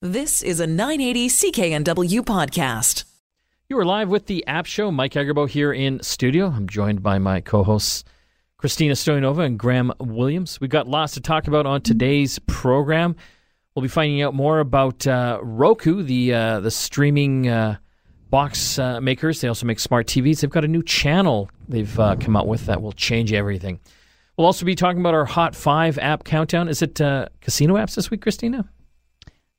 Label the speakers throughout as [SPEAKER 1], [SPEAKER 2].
[SPEAKER 1] This is a 980 CKNW podcast.
[SPEAKER 2] You are live with the App Show. Mike Agerbo here in studio. I'm joined by my co-hosts Christina Stoyanova and Graham Williams. We've got lots to talk about on today's program. We'll be finding out more about uh, Roku, the uh, the streaming uh, box uh, makers. They also make smart TVs. They've got a new channel they've uh, come out with that will change everything. We'll also be talking about our Hot Five app countdown. Is it uh, casino apps this week, Christina?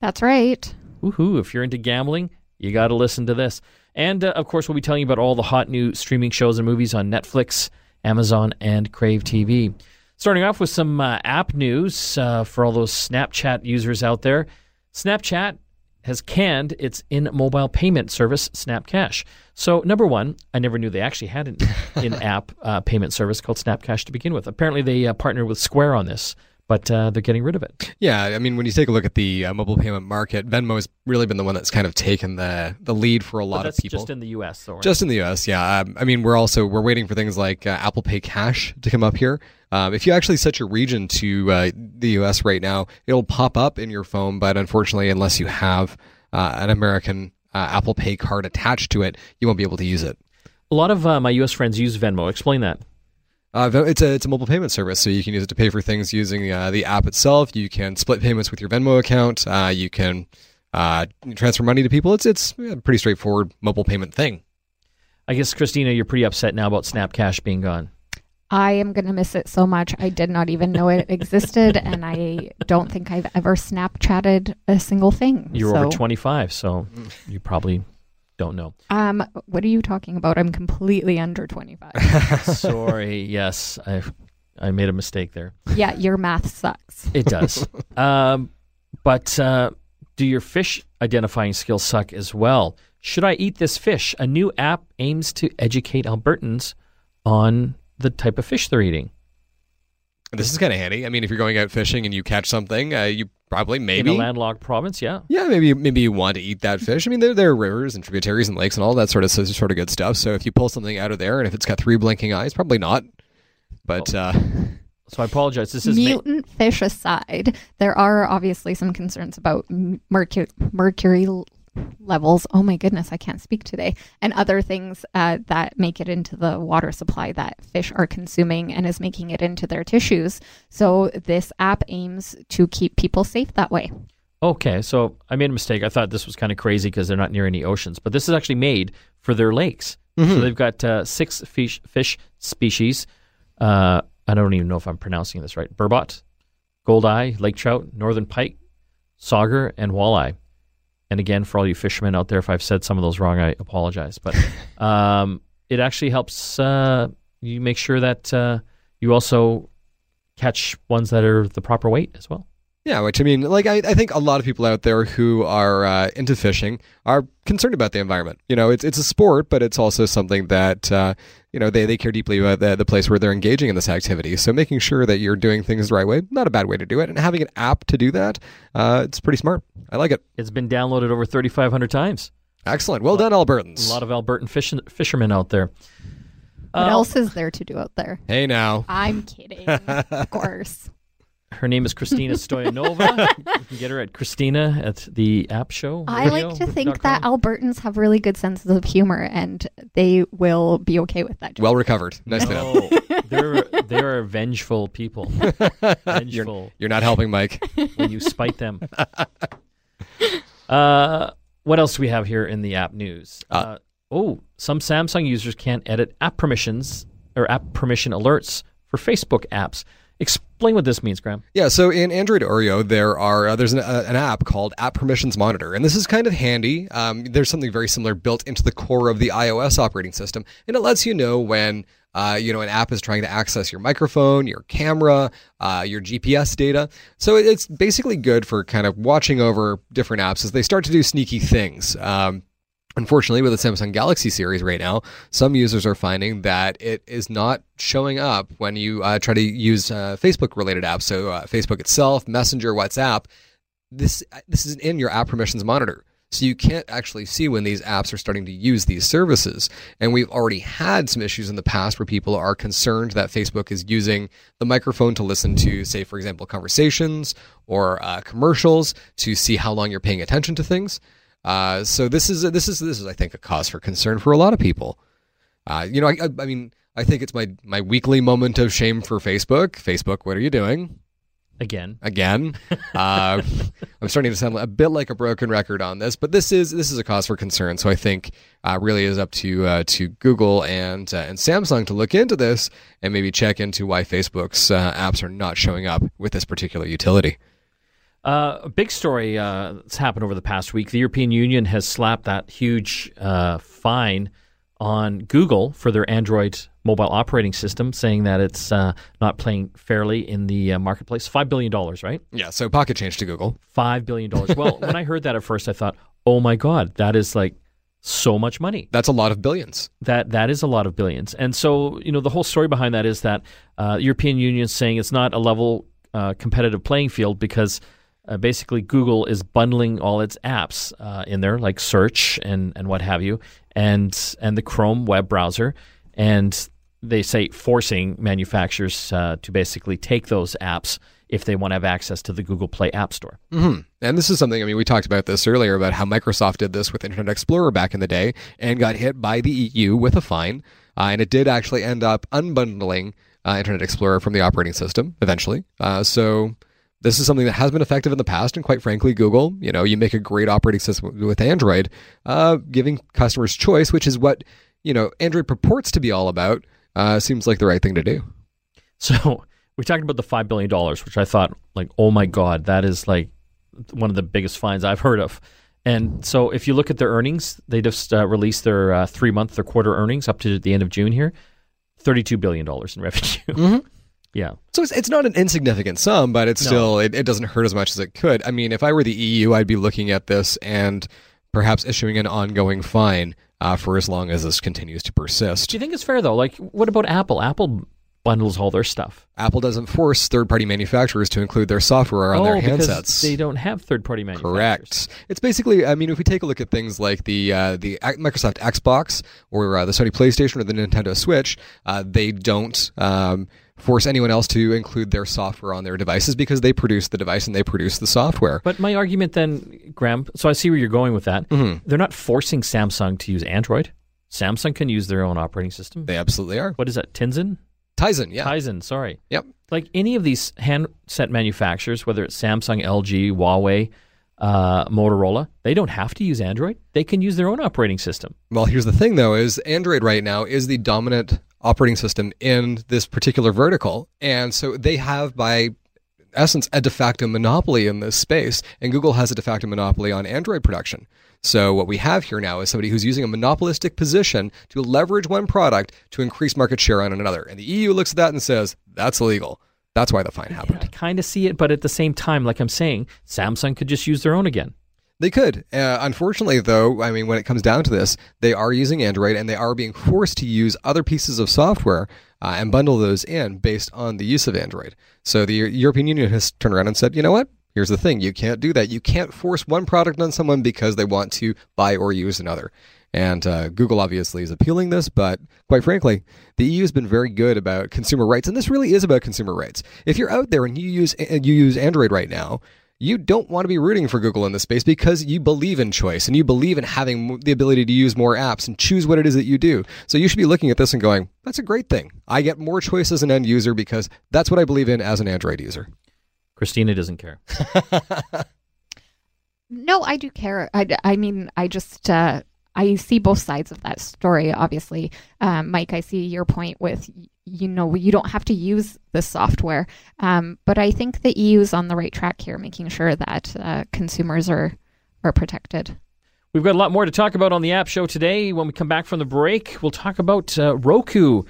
[SPEAKER 3] That's right.
[SPEAKER 2] Woohoo! If you're into gambling, you got to listen to this. And uh, of course, we'll be telling you about all the hot new streaming shows and movies on Netflix, Amazon, and Crave TV. Starting off with some uh, app news uh, for all those Snapchat users out there. Snapchat has canned its in mobile payment service, SnapCash. So, number one, I never knew they actually had an in app uh, payment service called SnapCash to begin with. Apparently, they uh, partnered with Square on this but uh, they're getting rid of it.
[SPEAKER 4] Yeah, I mean, when you take a look at the uh, mobile payment market, Venmo has really been the one that's kind of taken the the lead for a lot of people.
[SPEAKER 2] Just in the U.S., though. Right?
[SPEAKER 4] Just in the U.S., yeah. Um, I mean, we're also we're waiting for things like uh, Apple Pay Cash to come up here. Um, if you actually set your region to uh, the U.S. right now, it'll pop up in your phone, but unfortunately, unless you have uh, an American uh, Apple Pay card attached to it, you won't be able to use it.
[SPEAKER 2] A lot of my U.S. friends use Venmo. Explain that.
[SPEAKER 4] Uh, it's a it's a mobile payment service, so you can use it to pay for things using uh, the app itself. You can split payments with your Venmo account. Uh, you can uh, transfer money to people. It's it's a pretty straightforward mobile payment thing.
[SPEAKER 2] I guess Christina, you're pretty upset now about SnapCash being gone.
[SPEAKER 3] I am going to miss it so much. I did not even know it existed, and I don't think I've ever Snapchatted a single thing.
[SPEAKER 2] You're
[SPEAKER 3] so.
[SPEAKER 2] over 25, so you probably don't know.
[SPEAKER 3] Um, what are you talking about? I'm completely under 25.
[SPEAKER 2] Sorry. Yes, I I made a mistake there.
[SPEAKER 3] yeah, your math sucks.
[SPEAKER 2] It does. um, but uh, do your fish identifying skills suck as well? Should I eat this fish? A new app aims to educate Albertans on the type of fish they're eating.
[SPEAKER 4] This is kind of handy. I mean, if you're going out fishing and you catch something, uh, you probably maybe
[SPEAKER 2] in a landlocked province, yeah,
[SPEAKER 4] yeah, maybe maybe you want to eat that fish. I mean, there there are rivers and tributaries and lakes and all that sort of sort of good stuff. So if you pull something out of there and if it's got three blinking eyes, probably not. But uh,
[SPEAKER 2] so I apologize. This is
[SPEAKER 3] mutant ma- fish aside. There are obviously some concerns about mercury mercury levels. Oh my goodness, I can't speak today. And other things uh, that make it into the water supply that fish are consuming and is making it into their tissues. So this app aims to keep people safe that way.
[SPEAKER 2] Okay, so I made a mistake. I thought this was kind of crazy because they're not near any oceans, but this is actually made for their lakes. Mm-hmm. So they've got uh, six fish, fish species. Uh, I don't even know if I'm pronouncing this right. Burbot, goldeye, lake trout, northern pike, sauger, and walleye and again, for all you fishermen out there, if I've said some of those wrong, I apologize. But um, it actually helps uh, you make sure that uh, you also catch ones that are the proper weight as well.
[SPEAKER 4] Yeah, which I mean, like I, I think a lot of people out there who are uh, into fishing are concerned about the environment. You know, it's it's a sport, but it's also something that uh, you know they, they care deeply about the, the place where they're engaging in this activity. So making sure that you're doing things the right way, not a bad way to do it, and having an app to do that, uh, it's pretty smart. I like it.
[SPEAKER 2] It's been downloaded over 3,500 times.
[SPEAKER 4] Excellent. Well done, Albertans.
[SPEAKER 2] A lot of Albertan fish, fishermen out there.
[SPEAKER 3] What uh, else is there to do out there?
[SPEAKER 4] Hey, now.
[SPEAKER 3] I'm kidding. of course.
[SPEAKER 2] Her name is Christina Stoyanova. you can get her at Christina at the App Show.
[SPEAKER 3] I like to think that Albertans have really good senses of humor, and they will be okay with that.
[SPEAKER 4] Well recovered. Nice to know.
[SPEAKER 2] they're they're vengeful people. Vengeful.
[SPEAKER 4] You're, you're not helping, Mike.
[SPEAKER 2] when you spite them. Uh, what else do we have here in the app news? Uh, uh, oh, some Samsung users can't edit app permissions or app permission alerts for Facebook apps. Explain what this means, Graham.
[SPEAKER 4] Yeah, so in Android Oreo, there are uh, there's an, uh, an, app called App Permissions Monitor, and this is kind of handy. Um, there's something very similar built into the core of the iOS operating system, and it lets you know when uh, you know an app is trying to access your microphone, your camera, uh, your GPS data. So it's basically good for kind of watching over different apps as they start to do sneaky things. Um, Unfortunately, with the Samsung Galaxy series right now, some users are finding that it is not showing up when you uh, try to use uh, Facebook related apps. So, uh, Facebook itself, Messenger, WhatsApp. This this is in your app permissions monitor. So you can't actually see when these apps are starting to use these services. And we've already had some issues in the past where people are concerned that Facebook is using the microphone to listen to, say, for example, conversations or uh, commercials to see how long you're paying attention to things. Uh, so this is this is this is I think a cause for concern for a lot of people. Uh, you know, I, I, I mean, I think it's my my weekly moment of shame for Facebook. Facebook, what are you doing?
[SPEAKER 2] Again,
[SPEAKER 4] again. Uh, I'm starting to sound a bit like a broken record on this, but this is this is a cause for concern. So I think uh, really is up to uh, to Google and uh, and Samsung to look into this and maybe check into why Facebook's uh, apps are not showing up with this particular utility.
[SPEAKER 2] Uh, a big story uh, that's happened over the past week. The European Union has slapped that huge uh, fine on Google for their Android mobile operating system, saying that it's uh, not playing fairly in the uh, marketplace. Five billion dollars, right?
[SPEAKER 4] Yeah. So pocket change to Google.
[SPEAKER 2] Five billion dollars. well, when I heard that at first, I thought, "Oh my god, that is like." So much money.
[SPEAKER 4] That's a lot of billions.
[SPEAKER 2] That that is a lot of billions. And so, you know, the whole story behind that is that uh, European Union is saying it's not a level uh, competitive playing field because uh, basically Google is bundling all its apps uh, in there, like search and, and what have you, and and the Chrome web browser, and they say forcing manufacturers uh, to basically take those apps if they want to have access to the Google Play App Store.
[SPEAKER 4] Mm-hmm. And this is something, I mean, we talked about this earlier about how Microsoft did this with Internet Explorer back in the day and got hit by the EU with a fine. Uh, and it did actually end up unbundling uh, Internet Explorer from the operating system eventually. Uh, so this is something that has been effective in the past, and quite frankly, Google, you know, you make a great operating system with Android, uh, giving customers choice, which is what you know Android purports to be all about. Uh, seems like the right thing to do.
[SPEAKER 2] So we talked about the five billion dollars, which I thought, like, oh my god, that is like one of the biggest fines I've heard of. And so, if you look at their earnings, they just uh, released their uh, three month, their quarter earnings up to the end of June here, thirty-two billion dollars in revenue.
[SPEAKER 4] Mm-hmm.
[SPEAKER 2] yeah,
[SPEAKER 4] So it's, it's not an insignificant sum, but it's
[SPEAKER 2] No.
[SPEAKER 4] still it, it doesn't hurt as much as it could. I mean, if I were the EU, I'd be looking at this and perhaps issuing an ongoing fine uh, for as long as this continues to persist.
[SPEAKER 2] do you think it's fair though? Like, what about Apple? Apple bundles all their stuff.
[SPEAKER 4] Apple doesn't force third-party manufacturers to include their software on
[SPEAKER 2] oh,
[SPEAKER 4] their handsets.
[SPEAKER 2] they don't have third-party manufacturers.
[SPEAKER 4] Correct. It's basically, I mean, if we take a look at things like the uh, the Microsoft Xbox or uh, the Sony PlayStation or the Nintendo Switch, uh, they don't um, force anyone else to include their software on their devices because they produce the device and they produce the software.
[SPEAKER 2] But my argument then, Graham. So I see where you're going with that.
[SPEAKER 4] Mhm.
[SPEAKER 2] They're not forcing Samsung to use Android. Samsung can use their own operating system.
[SPEAKER 4] They absolutely are.
[SPEAKER 2] What is that? Tizen?
[SPEAKER 4] Tizen, yeah.
[SPEAKER 2] Tizen, sorry.
[SPEAKER 4] Yep.
[SPEAKER 2] Like any of these handset manufacturers, whether it's Samsung, LG, Huawei, uh, Motorola, they don't have to use Android. They can use their own operating system.
[SPEAKER 4] Well, here's the thing though: is Android right now is the dominant operating system in this particular vertical, and so they have by essence a de facto monopoly in this space, and Google has a de facto monopoly on Android production. So what we have here now is somebody who's using a monopolistic position to leverage one product to increase market share on another, and the EU looks at that and says that's illegal. That's why the fine happened.
[SPEAKER 2] I kind of see it, but at the same time, like I'm saying, Samsung could just use their own again.
[SPEAKER 4] They could. Uh, unfortunately, though, I mean, when it comes down to this, they are using Android and they are being forced to use other pieces of software uh, and bundle those in based on the use of Android. So the European Union has turned around and said, you know what? Here's the thing you can't do that. You can't force one product on someone because they want to buy or use another. And uh, Google obviously is appealing this, but quite frankly, the EU has been very good about consumer rights, and this really is about consumer rights. If you're out there and you use you use Android right now, you don't want to be rooting for Google in this space because you believe in choice and you believe in having the ability to use more apps and choose what it is that you do. So you should be looking at this and going, "That's a great thing. I get more choice as an end user because that's what I believe in as an Android user."
[SPEAKER 2] Christina doesn't care.
[SPEAKER 3] No, I do care. I, I mean, I just uh, I see both sides of that story. Obviously, um, Mike, I see your point with you know you don't have to use the software, um, but I think the EU is on the right track here, making sure that uh, consumers are are protected.
[SPEAKER 2] We've got a lot more to talk about on the app show today. When we come back from the break, we'll talk about uh, Roku,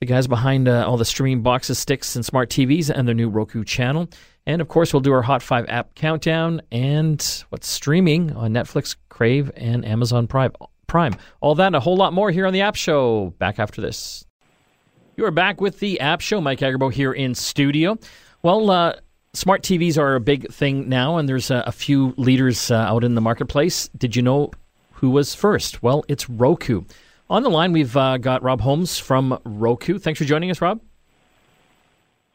[SPEAKER 2] the guys behind uh, all the streaming boxes, sticks, and smart TVs, and their new Roku channel. And of course, we'll do our Hot 5 app countdown and what's streaming on Netflix, Crave, and Amazon Prime. Prime. All that and a whole lot more here on the app show. Back after this. You are back with the app show. Mike Agerbo here in studio. Well, uh, smart TVs are a big thing now, and there's a, a few leaders uh, out in the marketplace. Did you know who was first? Well, it's Roku. On the line, we've uh, got Rob Holmes from Roku. Thanks for joining us, Rob.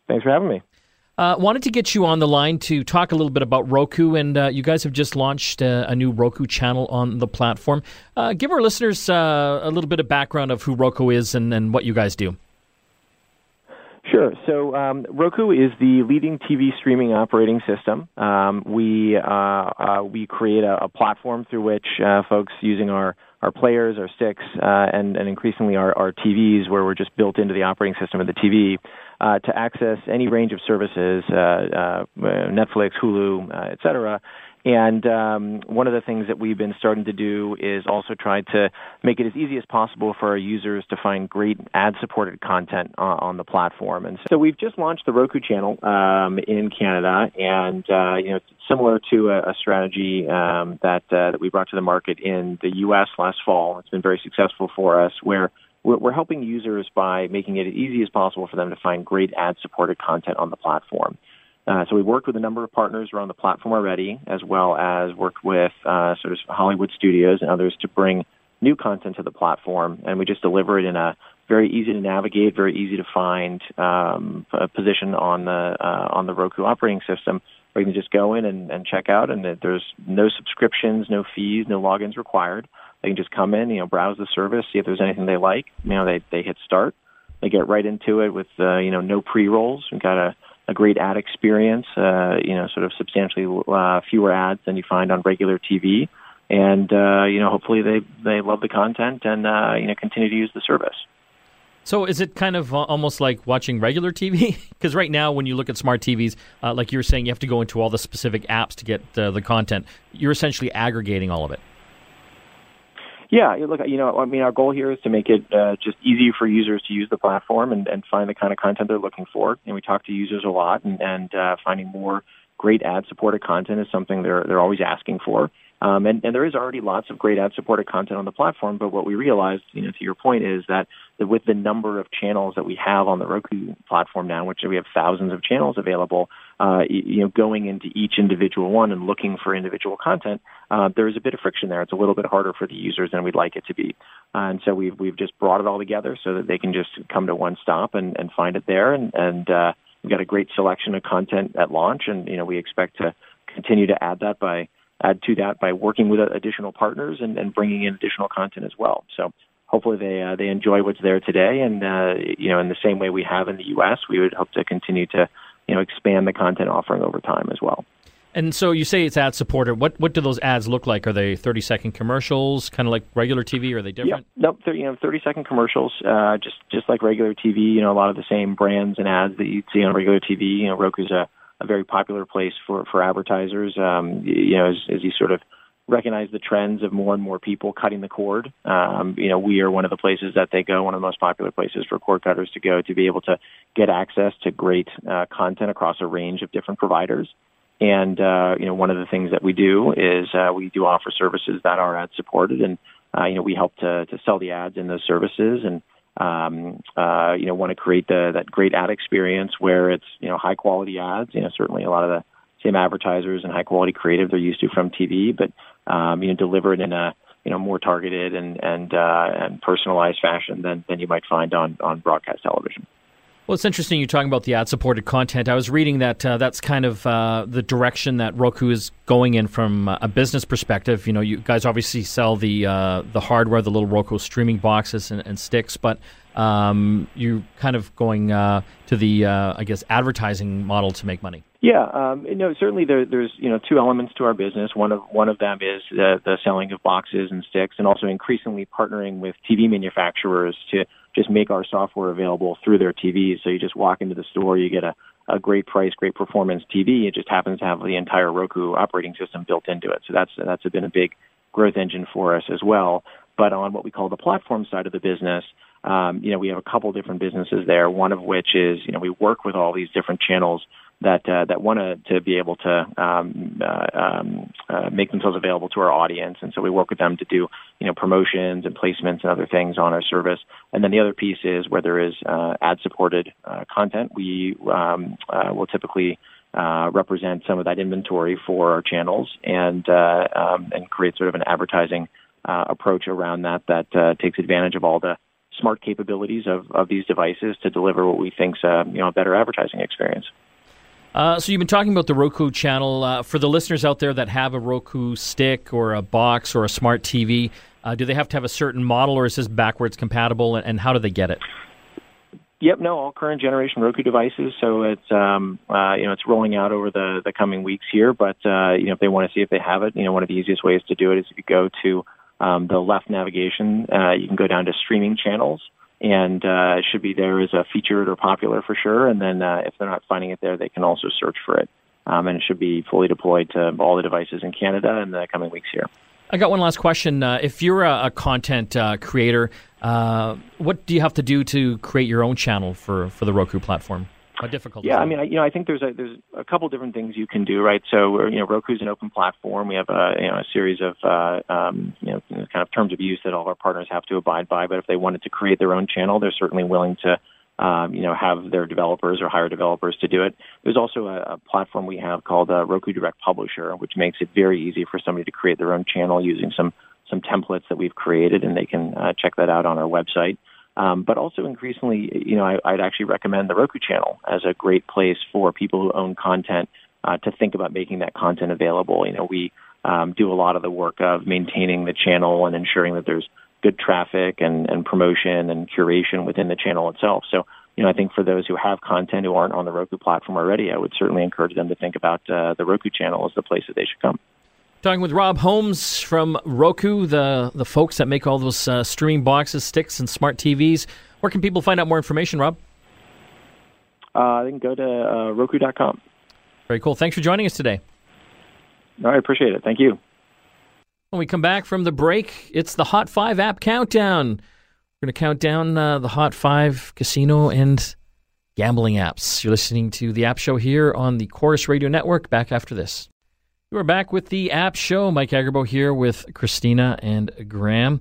[SPEAKER 5] Thanks for having me.
[SPEAKER 2] Uh, wanted to get you on the line to talk a little bit about Roku, and uh, you guys have just launched uh, a new Roku channel on the platform. Uh, give our listeners uh, a little bit of background of who Roku is and, and what you guys do.
[SPEAKER 5] Sure. So um, Roku is the leading TV streaming operating system. Um, we uh, we create a, a, platform through which folks using our our players, our sticks, and, and increasingly our, our TVs, where we're just built into the operating system of the TV, uh, to access any range of services, uh, uh, Netflix, Hulu, uh, et cetera. And um, one of the things that we've been starting to do is also try to make it as easy as possible for our users to find great ad-supported content on, on the platform. And so we've just launched the Roku channel um, in Canada, and uh, you know, similar to a, a strategy um, that uh, that we brought to the market in the U.S. last fall. It's been very successful for us, where we're, we're helping users by making it as easy as possible for them to find great ad-supported content on the platform. Uh, so we've worked with a number of partners around the platform already, as well as worked with uh, sort of Hollywood studios and others to bring new content to the platform, and we just deliver it in a very easy to navigate, very easy to find um, position on the uh, on the Roku operating system, where you can just go in and, and check out, and there's no subscriptions, no fees, no logins required. They can just come in, you know, browse the service, see if there's anything they like. You know, they they hit start, they get right into it with uh, you know no pre rolls. We've got a a great ad experience, uh, you know, sort of substantially uh, fewer ads than you find on regular TV, and uh, you know, hopefully they they love the content and uh, you know continue to use the service.
[SPEAKER 2] So is it kind of almost like watching regular TV? Because right now, when you look at smart TVs, uh, like you were saying, you have to go into all the specific apps to get uh, the content. You're essentially aggregating all of it.
[SPEAKER 5] Yeah, look, you know, I mean, our goal here is to make it uh, just easy for users to use the platform and, and find the kind of content they're looking for. And we talk to users a lot, and, and uh, finding more great ad-supported content is something they're they're always asking for. Um, and, and there is already lots of great ad-supported content on the platform, but what we realized, you know, to your point, is that, with the number of channels that we have on the Roku platform now, which we have thousands of channels available, uh, you know, going into each individual one and looking for individual content, uh, there is a bit of friction there. It's a little bit harder for the users than we'd like it to be. Uh, and so we've we've just brought it all together so that they can just come to one stop and, and find it there. And, and uh, we've got a great selection of content at launch, and you know, we expect to continue to add that by add to that by working with additional partners and, and bringing in additional content as well. So hopefully they uh, they enjoy what's there today, and uh, you know in the same way we have in the U.S., we would hope to continue to you know expand the content offering over time as well.
[SPEAKER 2] And so you say it's ad supported. What what do those ads look like? Are they thirty second commercials, kind of like regular TV? Or are they different?
[SPEAKER 5] Yeah, nope. You know, thirty second commercials, uh, just just like regular TV. You know, a lot of the same brands and ads that you'd see on regular TV. You know, Roku's a a very popular place for for advertisers. Um, you know, as, as you sort of recognize the trends of more and more people cutting the cord. Um, you know, we are one of the places that they go, one of the most popular places for cord cutters to go to be able to get access to great uh, content across a range of different providers. And uh, you know, one of the things that we do is uh, we do offer services that are ad supported, and uh, you know, we help to to sell the ads in those services and um, uh, you know, want to create the, that great ad experience where it's, you know, high quality ads. You know, certainly a lot of the same advertisers and high quality creative they're used to from TV, but, um, you know, deliver it in a, you know, more targeted and, and, uh, and personalized fashion than, than you might find on, on broadcast television.
[SPEAKER 2] Well, it's interesting you're talking about the ad supported content. I was reading that uh, that's kind of uh, the direction that Roku is going in from a business perspective. You know, you guys obviously sell the uh, the hardware, the little Roku streaming boxes and, and sticks, but um, you're kind of going uh, to the, uh, I guess, advertising model to make money.
[SPEAKER 5] Yeah, um, you know, certainly there, there's you know two elements to our business. One of one of them is the, the selling of boxes and sticks, and also increasingly partnering with TV manufacturers to just make our software available through their TVs. So you just walk into the store, you get a, a great price, great performance TV. It just happens to have the entire Roku operating system built into it. So that's that's been a big growth engine for us as well. But on what we call the platform side of the business, um, you know, we have a couple different businesses there. One of which is, you know, we work with all these different channels that uh, that want to be able to um, uh, um, uh, make themselves available to our audience, and so we work with them to do you know promotions and placements and other things on our service. And then the other piece is where there is uh, ad supported uh, content, we um, uh, will typically uh, represent some of that inventory for our channels and uh, um, and create sort of an advertising approach around that that takes advantage of all the smart capabilities of, of these devices to deliver what we think is a, you know a better advertising experience.
[SPEAKER 2] Uh, so you've been talking about the Roku channel. Uh, for the listeners out there that have a Roku stick or a box or a smart TV, uh, do they have to have a certain model, or is this backwards compatible? And, and how do they get it?
[SPEAKER 5] Yep, no, all current generation Roku devices. So it's um, uh, you know it's rolling out over the the coming weeks here. But uh, you know if they want to see if they have it, you know one of the easiest ways to do it is if you go to um, the left navigation, uh, you can go down to streaming channels, and uh, it should be there as a featured or popular for sure. And then uh, if they're not finding it there, they can also search for it, um, and it should be fully deployed to all the devices in Canada in the coming weeks here.
[SPEAKER 2] I got one last question. Uh, if you're a, a content uh, creator, uh, what do you have to do to create your own channel for, for the Roku platform? How difficult?
[SPEAKER 5] Yeah, I mean, I, you know, I think there's a there's a couple different things you can do, right? So, you know, Roku's an open platform. We have a you know a series of uh, um, you know kind of terms of use that all of our partners have to abide by. But if they wanted to create their own channel, they're certainly willing to um, you know, have their developers or hire developers to do it. There's also a, a platform we have called uh, Roku Direct Publisher, which makes it very easy for somebody to create their own channel using some some templates that we've created, and they can uh, check that out on our website. Um, but also increasingly, you know, I, I'd actually recommend the Roku channel as a great place for people who own content uh, to think about making that content available. You know, we um, do a lot of the work of maintaining the channel and ensuring that there's good traffic and, and promotion and curation within the channel itself. So, you know, I think for those who have content who aren't on the Roku platform already, I would certainly encourage them to think about uh, the Roku channel as the place that they should come.
[SPEAKER 2] Talking with Rob Holmes from Roku, the the folks that make all those uh, streaming boxes, sticks, and smart TVs. Where can people find out more information, Rob?
[SPEAKER 5] Uh, they can go to uh, Roku.com.
[SPEAKER 2] Very cool. Thanks for joining us today.
[SPEAKER 5] No, I appreciate it. Thank you.
[SPEAKER 2] When we come back from the break, it's the Hot 5 app countdown. We're going to count down uh, the Hot 5 casino and gambling apps. You're listening to the App Show here on the Chorus Radio Network. Back after this. We're back with the App Show. Mike Agerbo here with Christina and Graham.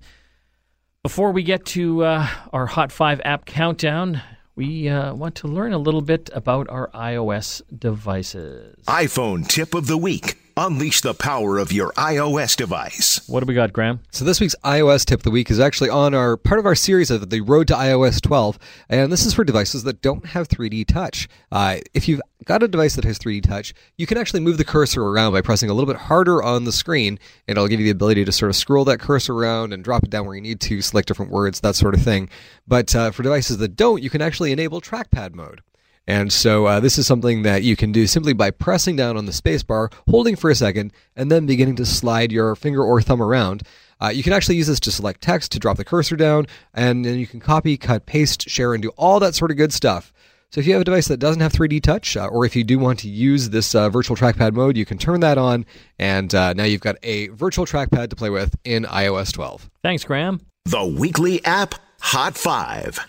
[SPEAKER 2] Before we get to uh, our Hot 5 app countdown, we uh, want to learn a little bit about our iOS devices.
[SPEAKER 6] iPhone tip of the week. Unleash the power of your iOS device.
[SPEAKER 2] What do we got, Graham?
[SPEAKER 4] So this week's iOS tip of the week is actually on our part of our series of the Road to iOS 12, and this is for devices that don't have 3D touch. Uh, if you've got a device that has 3D touch, you can actually move the cursor around by pressing a little bit harder on the screen, and it'll give you the ability to sort of scroll that cursor around and drop it down where you need to, select different words, that sort of thing. But uh, for devices that don't, you can actually enable trackpad mode. And so uh, this is something that you can do simply by pressing down on the spacebar, holding for a second, and then beginning to slide your finger or thumb around. Uh, you can actually use this to select text, to drop the cursor down, and then you can copy, cut, paste, share, and do all that sort of good stuff. So if you have a device that doesn't have 3D touch, uh, or if you do want to use this uh, virtual trackpad mode, you can turn that on, and uh, now you've got a virtual trackpad to play with in iOS 12.
[SPEAKER 2] Thanks, Graham.
[SPEAKER 6] The weekly app Hot 5.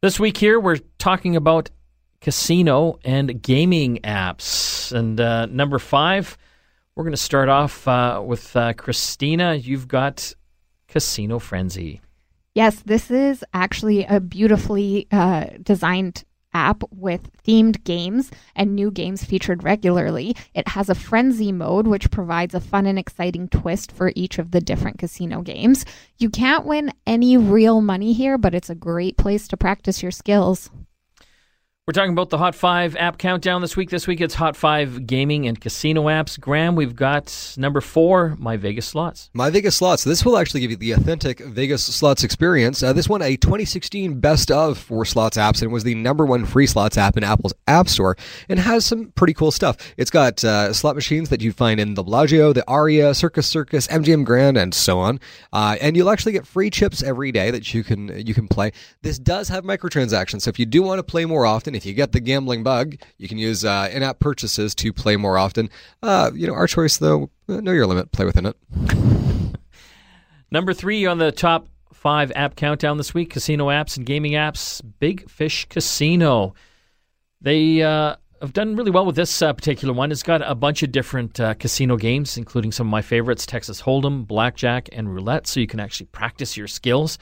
[SPEAKER 2] This week here, we're talking about casino and gaming apps. And uh, number five, we're going to start off uh, with uh, Christina. You've got Casino Frenzy.
[SPEAKER 3] Yes, this is actually a beautifully uh, designed app with themed games and new games featured regularly. It has a frenzy mode, which provides a fun and exciting twist for each of the different casino games. You can't win any real money here, but it's a great place to practice your skills.
[SPEAKER 2] We're talking about the Hot 5 app countdown this week. This week it's Hot 5 gaming and casino apps. Graham, we've got number four, My Vegas Slots.
[SPEAKER 4] My Vegas Slots. This will actually give you the authentic Vegas Slots experience. Uh, this won a 2016 Best of for slots apps and was the number one free slots app in Apple's App Store and has some pretty cool stuff. It's got uh, slot machines that you find in the Bellagio, the Aria, Circus Circus, MGM Grand, and so on. Uh, and you'll actually get free chips every day that you can you can play. This does have microtransactions, so if you do want to play more often, if you get the gambling bug, you can use uh, in-app purchases to play more often. Uh, you know, our choice though, uh, know your limit, play within it.
[SPEAKER 2] Number three on the top five app countdown this week: casino apps and gaming apps. Big Fish Casino. They uh, have done really well with this uh, particular one. It's got a bunch of different uh, casino games, including some of my favorites: Texas Hold'em, Blackjack, and Roulette. So you can actually practice your skills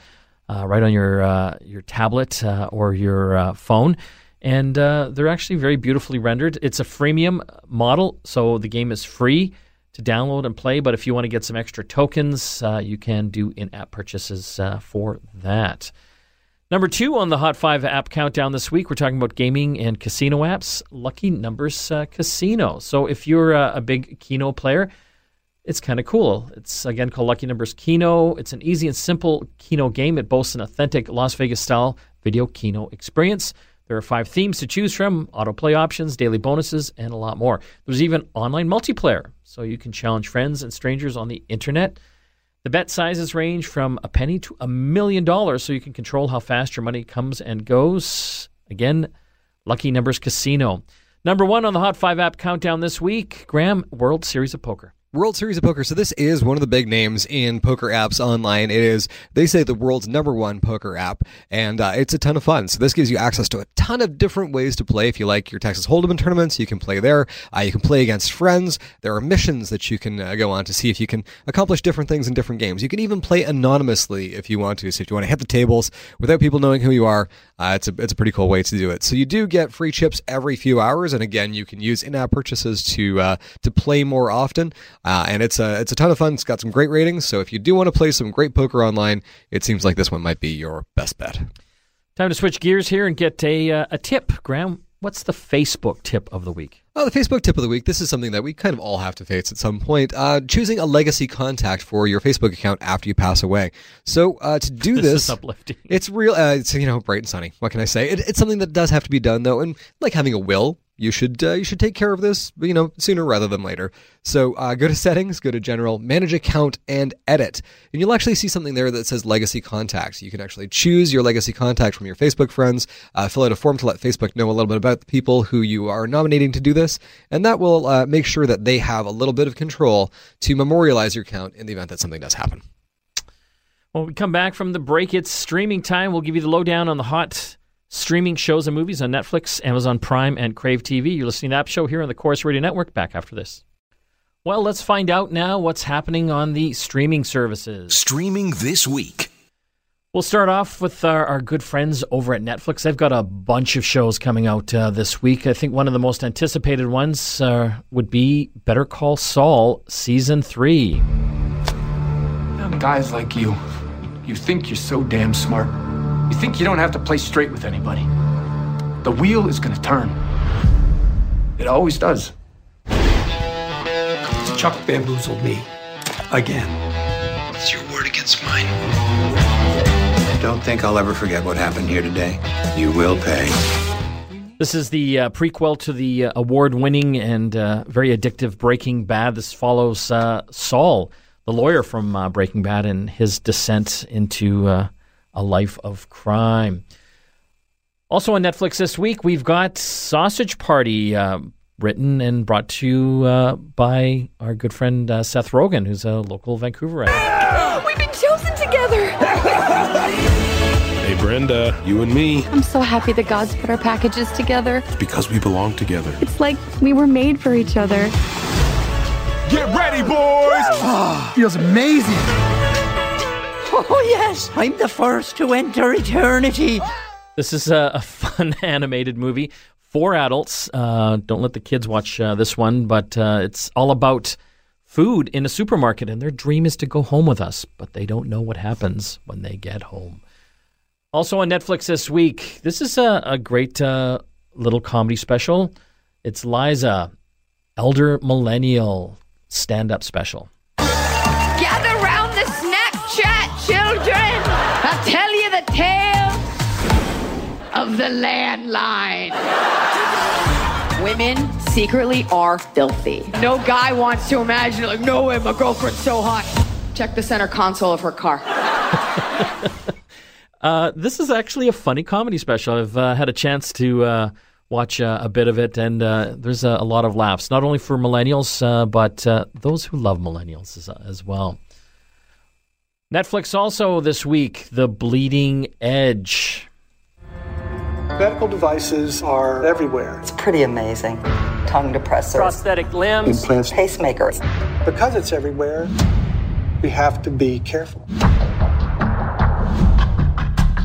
[SPEAKER 2] uh, right on your uh, your tablet or your phone. And uh, they're actually very beautifully rendered. It's a freemium model, so the game is free to download and play. But if you want to get some extra tokens, uh, you can do in-app purchases uh, for that. Number two on the Hot 5 app countdown this week, we're talking about gaming and casino apps, Lucky Numbers uh, Casino. So if you're a, a big Keno player, it's kind of cool. It's again called Lucky Numbers Keno. It's an easy and simple Keno game. It boasts an authentic Las Vegas style video Keno experience. There are five themes to choose from autoplay options, daily bonuses, and a lot more. There's even online multiplayer, so you can challenge friends and strangers on the internet. The bet sizes range from a penny to a million dollars, so you can control how fast your money comes and goes. Again, Lucky Numbers Casino. Number one on the Hot 5 app countdown this week Graham, World Series of Poker.
[SPEAKER 4] World Series of Poker. So this is one of the big names in poker apps online. It is, they say, the world's number one poker app, and uh, it's a ton of fun. So this gives you access to a ton of different ways to play. If you like your Texas Hold'em tournaments, you can play there. Uh, you can play against friends. There are missions that you can uh, go on to see if you can accomplish different things in different games. You can even play anonymously if you want to. So if you want to hit the tables without people knowing who you are, uh, it's a it's a pretty cool way to do it. So you do get free chips every few hours, and again, you can use in-app purchases to uh, to play more often. Uh, and it's a it's a ton of fun. It's got some great ratings. So if you do want to play some great poker online, it seems like this one might be your best bet.
[SPEAKER 2] Time to switch gears here and get a uh, a tip, Graham. What's the Facebook tip of the week?
[SPEAKER 4] Oh, the Facebook tip of the week. This is something that we kind of all have to face at some point. Uh, choosing a legacy contact for your Facebook account after you pass away. So uh, to do
[SPEAKER 2] This
[SPEAKER 4] this,
[SPEAKER 2] is uplifting.
[SPEAKER 4] It's real. Uh, it's you know bright and sunny. What can I say? It, it's something that does have to be done though, and like having a will, you should uh, you should take care of this. You know sooner rather than later. So uh, go to settings, go to general, manage account, and edit, and you'll actually see something there that says legacy contacts. You can actually choose your legacy contact from your Facebook friends. Uh, fill out a form to let Facebook know a little bit about the people who you are nominating to do this, and that will uh, make sure that they have a little bit of control to memorialize your account in the event that something does happen.
[SPEAKER 2] When we come back from the break, it's streaming time. We'll give you the lowdown on the hot streaming shows and movies on Netflix, Amazon Prime, and Crave TV. You're listening to App Show here on the Chorus Radio Network. Back after this. Well, let's find out now what's happening on the streaming services.
[SPEAKER 6] Streaming this week.
[SPEAKER 2] We'll start off with our, our good friends over at Netflix. They've got a bunch of shows coming out uh, this week. I think one of the most anticipated ones uh, would be Better Call Saul Season 3.
[SPEAKER 7] Now, guys like you, you think you're so damn smart. You think you don't have to play straight with anybody. The wheel is gonna turn. It always does. Chuck bamboozled me. Again.
[SPEAKER 8] It's your word against mine. Don't think I'll ever forget what happened here today. You will pay.
[SPEAKER 2] This is the uh, prequel to the uh, award winning and uh, very addictive Breaking Bad. This follows uh, Saul, the lawyer from uh, Breaking Bad, and his descent into uh, a life of crime. Also on Netflix this week, we've got Sausage Party, uh, written and brought to you uh, by our good friend uh, Seth Rogen, who's a local Vancouverite.
[SPEAKER 9] We've been chosen together.
[SPEAKER 10] Hey, Brenda, you and me,
[SPEAKER 9] I'm so happy the gods put our packages together.
[SPEAKER 10] it's because we belong together.
[SPEAKER 9] It's like we were made for each other.
[SPEAKER 10] Get ready, boys!
[SPEAKER 11] Feels amazing.
[SPEAKER 12] Oh, yes, I'm the first to enter eternity.
[SPEAKER 2] This is a, a fun animated movie for adults. Uh, don't let the kids watch uh, this one, but uh, it's all about food in a supermarket, and their dream is to go home with us, but they don't know what happens when they get home. Also on Netflix this week, this is a, a great uh, little comedy special. It's Liza, Elder Millennial stand up special.
[SPEAKER 13] The landline. Women secretly are filthy. No guy wants to imagine, like, no way, my girlfriend's so hot. Check the center console of her car.
[SPEAKER 2] Uh, this is actually a funny comedy special. I've uh, had a chance to uh, watch uh, a bit of it, and uh, there's a, a lot of laughs, not only for millennials, uh, but uh, those who love millennials as, as well. Netflix also this week, The Bleeding Edge.
[SPEAKER 11] Medical devices are everywhere.
[SPEAKER 12] It's pretty amazing. Tongue depressors,
[SPEAKER 2] Prosthetic limbs.
[SPEAKER 11] Implants.
[SPEAKER 12] pacemakers.
[SPEAKER 11] Because it's everywhere, we have to be careful.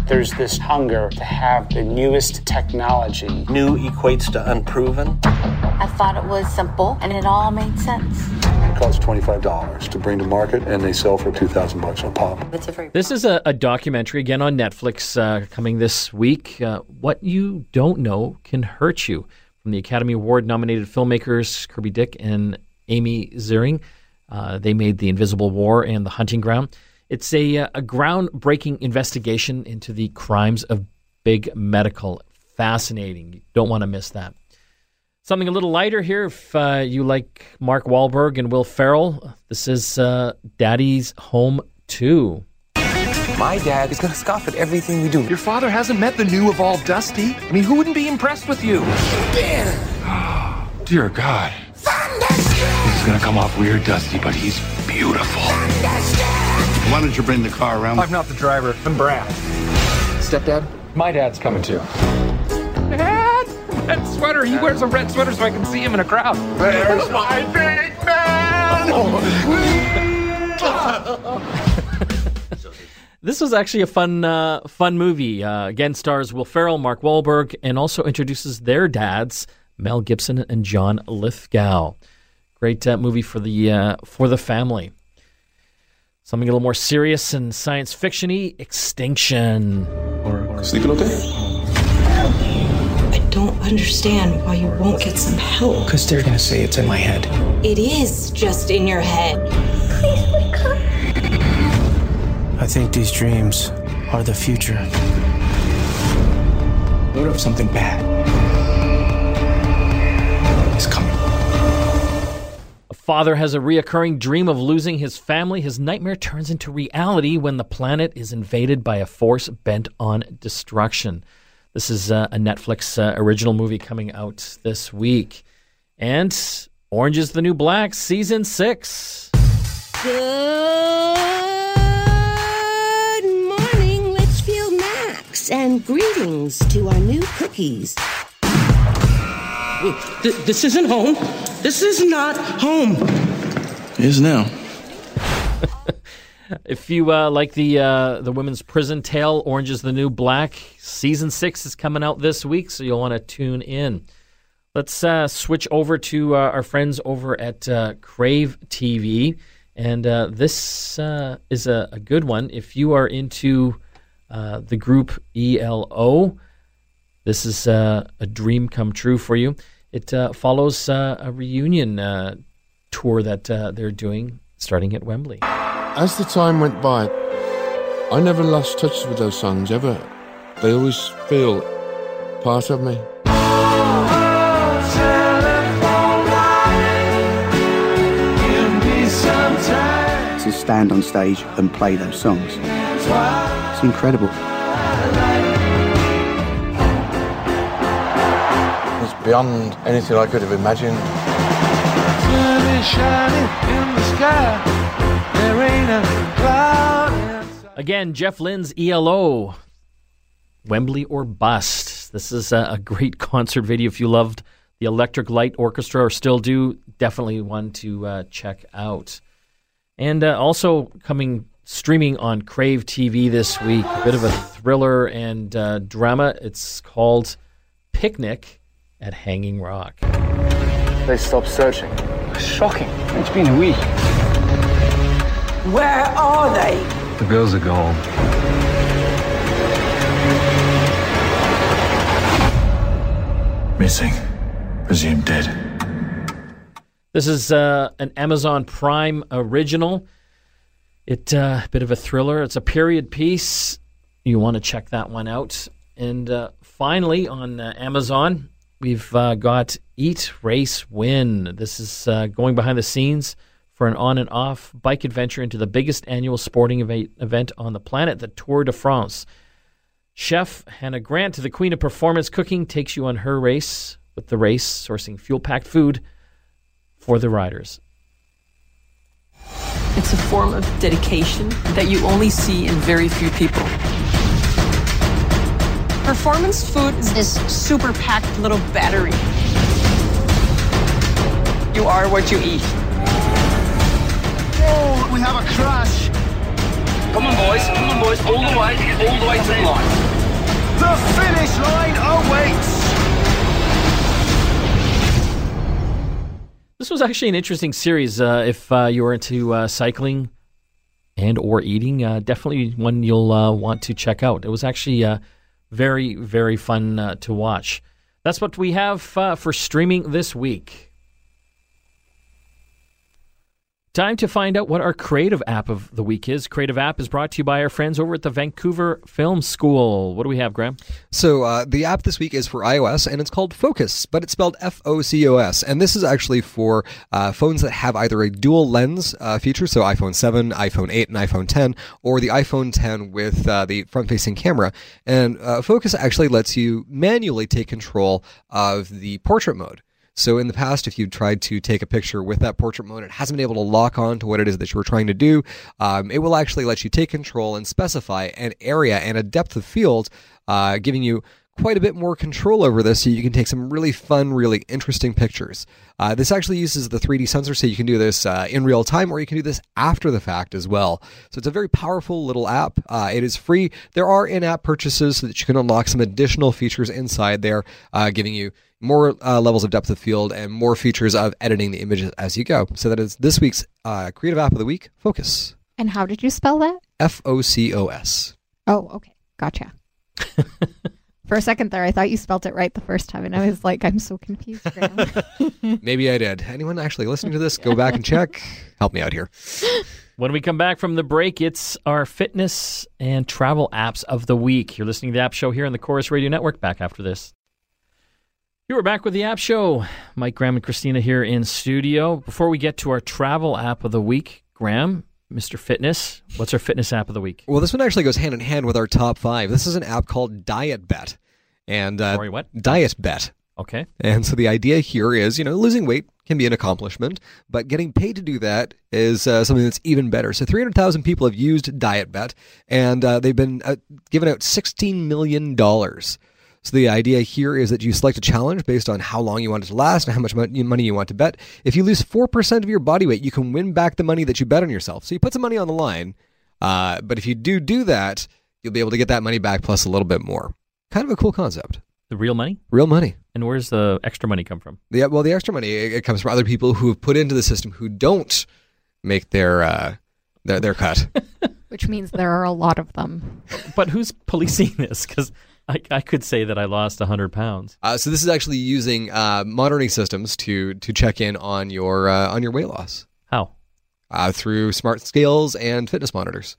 [SPEAKER 14] There's this hunger to have the newest technology.
[SPEAKER 15] New equates to unproven.
[SPEAKER 16] I thought it was simple and it all made sense.
[SPEAKER 17] It costs $25 to bring to market and they sell for 2000 bucks a pop.
[SPEAKER 16] It's a very
[SPEAKER 2] This is a, a documentary again on Netflix uh, coming this week. Uh, what you don't know can hurt you. From the Academy Award nominated filmmakers Kirby Dick and Amy Ziering. Uh, they made The Invisible War and The Hunting Ground. It's a, uh, a groundbreaking investigation into the crimes of big medical. Fascinating. You don't want to miss that. Something a little lighter here if uh, you like Mark Wahlberg and Will Ferrell. This is uh, Daddy's Home 2.
[SPEAKER 18] My dad is going to scoff at everything we do.
[SPEAKER 7] Your father hasn't met the new evolved Dusty. I mean, who wouldn't be impressed with you? Dear God. This is going to come off weird, Dusty, but he's beautiful.
[SPEAKER 19] Why don't you bring the car around?
[SPEAKER 7] I'm not the driver. I'm Brad.
[SPEAKER 18] Stepdad?
[SPEAKER 7] My dad's coming too. Dad! Red sweater. He wears a red sweater so I can see him in a crowd.
[SPEAKER 19] There's my big man.
[SPEAKER 2] This was actually a fun, uh, fun movie. Uh, again, stars Will Ferrell, Mark Wahlberg, and also introduces their dads, Mel Gibson and John Lithgow. Great uh, movie for the uh, for the family. Something a little more serious and science fictiony: Extinction.
[SPEAKER 17] Or sleeping okay?
[SPEAKER 20] I don't understand why you won't get some help.
[SPEAKER 18] Because they're going to say it's in my head.
[SPEAKER 20] It is just in your head. Please wake up.
[SPEAKER 18] I think these dreams are the future. What if something bad is coming?
[SPEAKER 2] A father has a reoccurring dream of losing his family. His nightmare turns into reality when the planet is invaded by a force bent on destruction. This is uh, a Netflix uh, original movie coming out this week. And Orange is the New Black, season six.
[SPEAKER 21] Good morning, Litchfield Max, and greetings to our new cookies.
[SPEAKER 22] Th- this isn't home. This is not home.
[SPEAKER 19] It is now.
[SPEAKER 2] If you uh, like the uh, the women's prison tale, Orange is the New Black, season six is coming out this week, so you'll want to tune in. Let's uh, switch over to uh, our friends over at uh, Crave TV, and uh, this is a, a good one. If you are into the group ELO, this is a dream come true for you. It follows a reunion tour that they're doing starting at Wembley.
[SPEAKER 23] As the time went by, I never lost touch with those songs ever. They always feel part of me.
[SPEAKER 24] to stand on stage and play those songs. It's incredible.
[SPEAKER 23] It's beyond anything I could have imagined.
[SPEAKER 2] Again, Jeff Lynne's ELO, Wembley or Bust. This is a, a great concert video. If you loved the Electric Light Orchestra or still do, definitely one to uh, check out. And uh, also coming streaming on Crave TV this week, a bit of a thriller and uh, drama. It's called Picnic at Hanging Rock.
[SPEAKER 25] They stopped searching. Shocking. It's been a week.
[SPEAKER 12] Where are they?
[SPEAKER 25] The girls are gone.
[SPEAKER 19] Missing. Presumed dead.
[SPEAKER 2] This is uh, an Amazon Prime original. It uh, a bit of a thriller. It's a period piece. You want to check that one out. And uh, finally, on uh, Amazon, we've uh, got Eat, Race, Win. This is uh, going behind the scenes for an on and off bike adventure into the biggest annual sporting event on the planet, the Tour de France. Chef Hannah Grant, the queen of performance cooking, takes you on her race with the race, sourcing fuel packed food for the riders.
[SPEAKER 26] It's a form of dedication that you only see in very few people. Performance food is this super packed little battery. You are what you eat.
[SPEAKER 27] Oh, we have a crash.
[SPEAKER 28] Come on, boys. Come on,
[SPEAKER 29] boys. All the way, all the way to the line.
[SPEAKER 30] The finish line awaits.
[SPEAKER 2] This was actually an interesting series. Uh, if uh, you were into uh, cycling and or eating, uh, definitely one you'll uh, want to check out. It was actually uh, very, very fun uh, to watch. That's what we have uh, for streaming this week. Time to find out what our creative app of the week is. Creative app is brought to you by our friends over at the Vancouver Film School. What do we have, Graham?
[SPEAKER 4] So uh, the app this week is for iOS and it's called Focus, but it's spelled F O C O S. And this is actually for uh, phones that have either a dual lens uh, feature, so iPhone 7, iPhone 8, and iPhone 10, or the iPhone 10 with uh, the front facing camera. And uh, Focus actually lets you manually take control of the portrait mode. So in the past, if you tried to take a picture with that portrait mode, it hasn't been able to lock on to what it is that you were trying to do. Um, it will actually let you take control and specify an area and a depth of field, uh, giving you quite a bit more control over this so you can take some really fun, really interesting pictures. Uh, this actually uses the 3D sensor, so you can do this uh, in real time or you can do this after the fact as well. So it's a very powerful little app. Uh, it is free. There are in app purchases so that you can unlock some additional features inside there, uh, giving you more uh, levels of depth of field and more features of editing the images as you go. So that is this week's uh, creative app of the week, Focos.
[SPEAKER 31] And how did you spell that?
[SPEAKER 4] F O C O S.
[SPEAKER 31] Oh, okay. Gotcha. For a second there, I thought you spelt it right the first time, and I was like, I'm so confused.
[SPEAKER 4] Maybe I did. Anyone actually listening to this, go back and check. Help me out here.
[SPEAKER 2] When we come back from the break, it's our fitness and travel apps of the week. You're listening to the App Show here on the Corus Radio Network. Back after this. You are back with the App Show. Mike, Graham, and Christina here in studio. Before we get to our travel app of the week, Graham, Mr. Fitness, what's our fitness app of the week?
[SPEAKER 4] Well, this one actually goes hand in hand with our top five. This is an app called Diet Bet. And uh,
[SPEAKER 2] Sorry, what?
[SPEAKER 4] Diet Bet.
[SPEAKER 2] Okay.
[SPEAKER 4] And so the idea here is, you know, losing weight can be an accomplishment, but getting paid to do that is uh, something that's even better. So 300,000 people have used Diet Bet, and uh, they've been uh, given out $16 million. So the idea here is that you select a challenge based on how long you want it to last and how much money you want to bet. If you lose 4% of your body weight, you can win back the money that you bet on yourself. So you put some money on the line, uh, but if you do do that, you'll be able to get that money back plus a little bit more. Kind of a cool concept.
[SPEAKER 2] The real money?
[SPEAKER 4] Real money.
[SPEAKER 2] And where's the extra money come from?
[SPEAKER 4] Yeah, well, the extra money it, it comes from other people who have put into the system who don't make their uh, their, their cut.
[SPEAKER 31] Which means there are a lot of them.
[SPEAKER 2] But who's policing this? Because I, I could say that I lost 100 pounds.
[SPEAKER 4] Uh, so this is actually using uh, monitoring systems to to check in on your uh, on your weight loss.
[SPEAKER 2] How?
[SPEAKER 4] Uh, through smart scales and fitness monitors.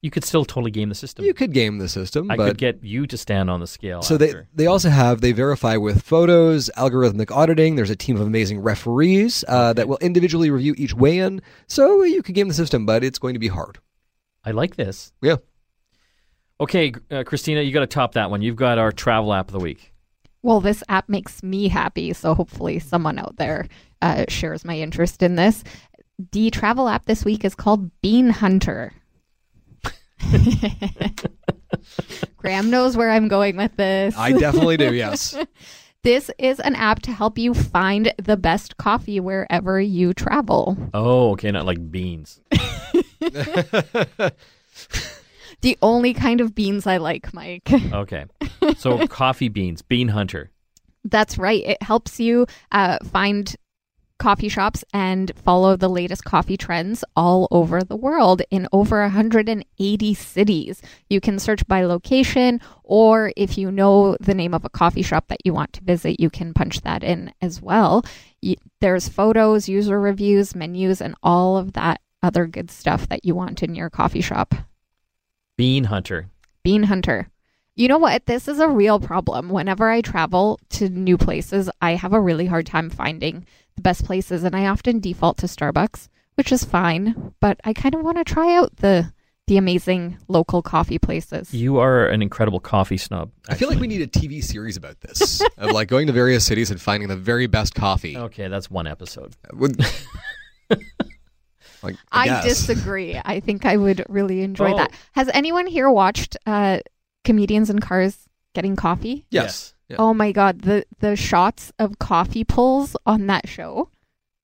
[SPEAKER 2] You could still totally game the system.
[SPEAKER 4] You could game the system.
[SPEAKER 2] I could get you to stand on the scale.
[SPEAKER 4] So they,
[SPEAKER 2] after.
[SPEAKER 4] they also have they verify with photos, algorithmic auditing. There's a team of amazing referees uh, that will individually review each weigh-in. So you could game the system, but it's going to be hard.
[SPEAKER 2] I like this.
[SPEAKER 4] Yeah.
[SPEAKER 2] Okay, uh, Christina, you got to top that one. You've got our travel app of the week.
[SPEAKER 31] Well, this app makes me happy, so hopefully someone out there uh, shares my interest in this. The travel app this week is called Bean Hunter. Graham knows where I'm going with this.
[SPEAKER 4] I definitely do, yes.
[SPEAKER 31] this is an app to help you find the best coffee wherever you travel.
[SPEAKER 2] Oh, okay, not like beans.
[SPEAKER 31] The only kind of beans I like, Mike.
[SPEAKER 2] Okay. So coffee beans, Bean Hunter.
[SPEAKER 31] That's right. It helps you uh, find coffee shops and follow the latest coffee trends all over the world in over 180 cities. You can search by location, or if you know the name of a coffee shop that you want to visit, you can punch that in as well. You, there's photos, user reviews, menus, and all of that other good stuff that you want in your coffee shop.
[SPEAKER 2] Bean Hunter.
[SPEAKER 31] Bean Hunter. You know what? This is a real problem. Whenever I travel to new places, I have a really hard time finding the best places, and I often default to Starbucks, which is fine. But I kind of want to try out the the amazing local coffee places.
[SPEAKER 2] You are an incredible coffee snub.
[SPEAKER 4] I feel like we need a TV series about this of like going to various cities and finding the very best coffee.
[SPEAKER 2] Okay, that's one episode.
[SPEAKER 4] Would- like, I,
[SPEAKER 31] I disagree. I think I would really enjoy
[SPEAKER 2] Oh.
[SPEAKER 31] that. Has anyone here watched uh, comedians in cars getting coffee?
[SPEAKER 4] Yes. Yeah.
[SPEAKER 31] Oh my god, the the shots of coffee pulls on that show,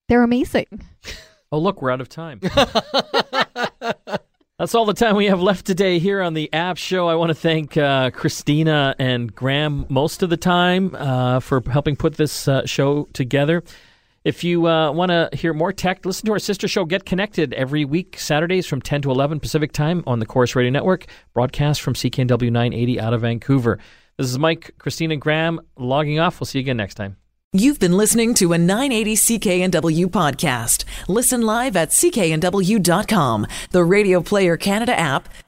[SPEAKER 31] they're amazing.
[SPEAKER 2] Oh, look, we're out of time. that's That's all the time we have left today here on the App Show. I want to thank uh, Christina and Graham most of the time uh, for helping put this uh, show together. If you uh, want to hear more tech, listen to our sister show, Get Connected, every week, Saturdays from 10 to 11 Pacific Time on the Corus Radio Network, broadcast from CKNW 980 out of Vancouver. This is Mike, Christina, Graham logging off. We'll see you again next time.
[SPEAKER 32] You've been listening to a 980 CKNW podcast. Listen live at cknw.com, the Radio Player Canada app,